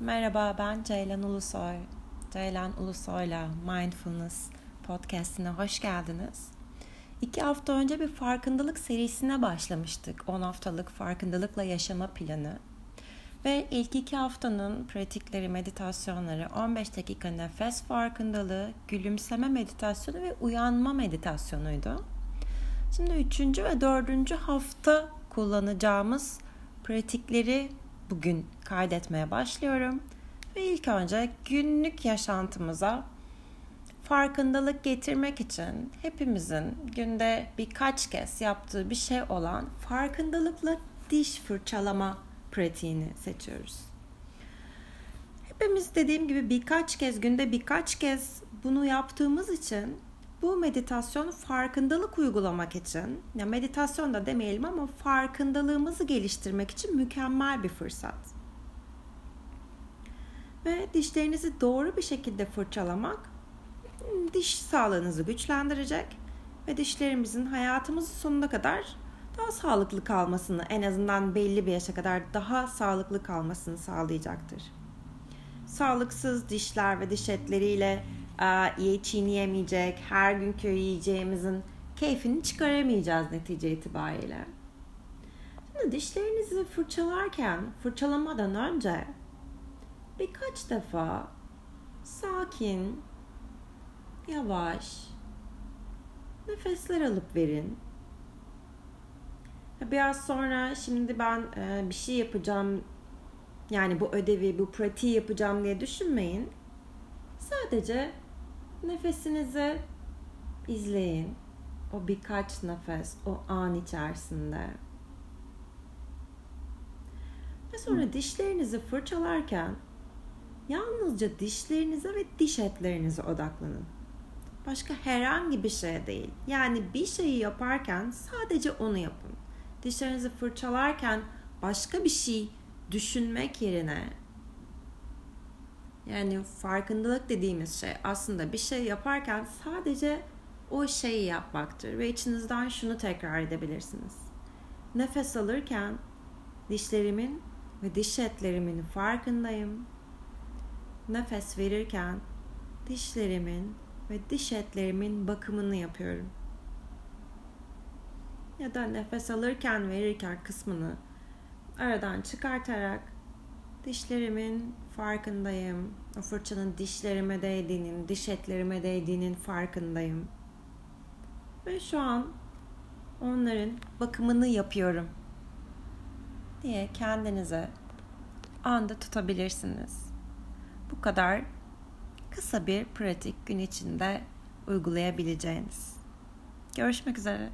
Merhaba ben Ceylan Ulusoy. Ceylan Ulusoy'la Mindfulness podcastine hoş geldiniz. İki hafta önce bir farkındalık serisine başlamıştık. 10 haftalık farkındalıkla yaşama planı. Ve ilk iki haftanın pratikleri, meditasyonları 15 dakika nefes farkındalığı, gülümseme meditasyonu ve uyanma meditasyonuydu. Şimdi üçüncü ve dördüncü hafta kullanacağımız pratikleri bugün kaydetmeye başlıyorum. Ve ilk önce günlük yaşantımıza farkındalık getirmek için hepimizin günde birkaç kez yaptığı bir şey olan farkındalıkla diş fırçalama pratiğini seçiyoruz. Hepimiz dediğim gibi birkaç kez günde birkaç kez bunu yaptığımız için bu meditasyon farkındalık uygulamak için, ya meditasyon da demeyelim ama farkındalığımızı geliştirmek için mükemmel bir fırsat. Ve dişlerinizi doğru bir şekilde fırçalamak diş sağlığınızı güçlendirecek ve dişlerimizin hayatımızın sonuna kadar daha sağlıklı kalmasını, en azından belli bir yaşa kadar daha sağlıklı kalmasını sağlayacaktır. Sağlıksız dişler ve diş etleriyle iyi çiğneyemeyecek, her günkü yiyeceğimizin keyfini çıkaramayacağız netice itibariyle. Şimdi dişlerinizi fırçalarken, fırçalamadan önce birkaç defa sakin, yavaş nefesler alıp verin. Biraz sonra şimdi ben bir şey yapacağım yani bu ödevi, bu pratiği yapacağım diye düşünmeyin. Sadece Nefesinizi izleyin. O birkaç nefes, o an içerisinde. Ve sonra dişlerinizi fırçalarken yalnızca dişlerinize ve diş etlerinize odaklanın. Başka herhangi bir şeye değil. Yani bir şeyi yaparken sadece onu yapın. Dişlerinizi fırçalarken başka bir şey düşünmek yerine yani farkındalık dediğimiz şey aslında bir şey yaparken sadece o şeyi yapmaktır ve içinizden şunu tekrar edebilirsiniz. Nefes alırken dişlerimin ve diş etlerimin farkındayım. Nefes verirken dişlerimin ve diş etlerimin bakımını yapıyorum. Ya da nefes alırken verirken kısmını aradan çıkartarak Dişlerimin farkındayım. O fırçanın dişlerime değdiğinin, diş etlerime değdiğinin farkındayım. Ve şu an onların bakımını yapıyorum diye kendinize anda tutabilirsiniz. Bu kadar kısa bir pratik gün içinde uygulayabileceğiniz. Görüşmek üzere.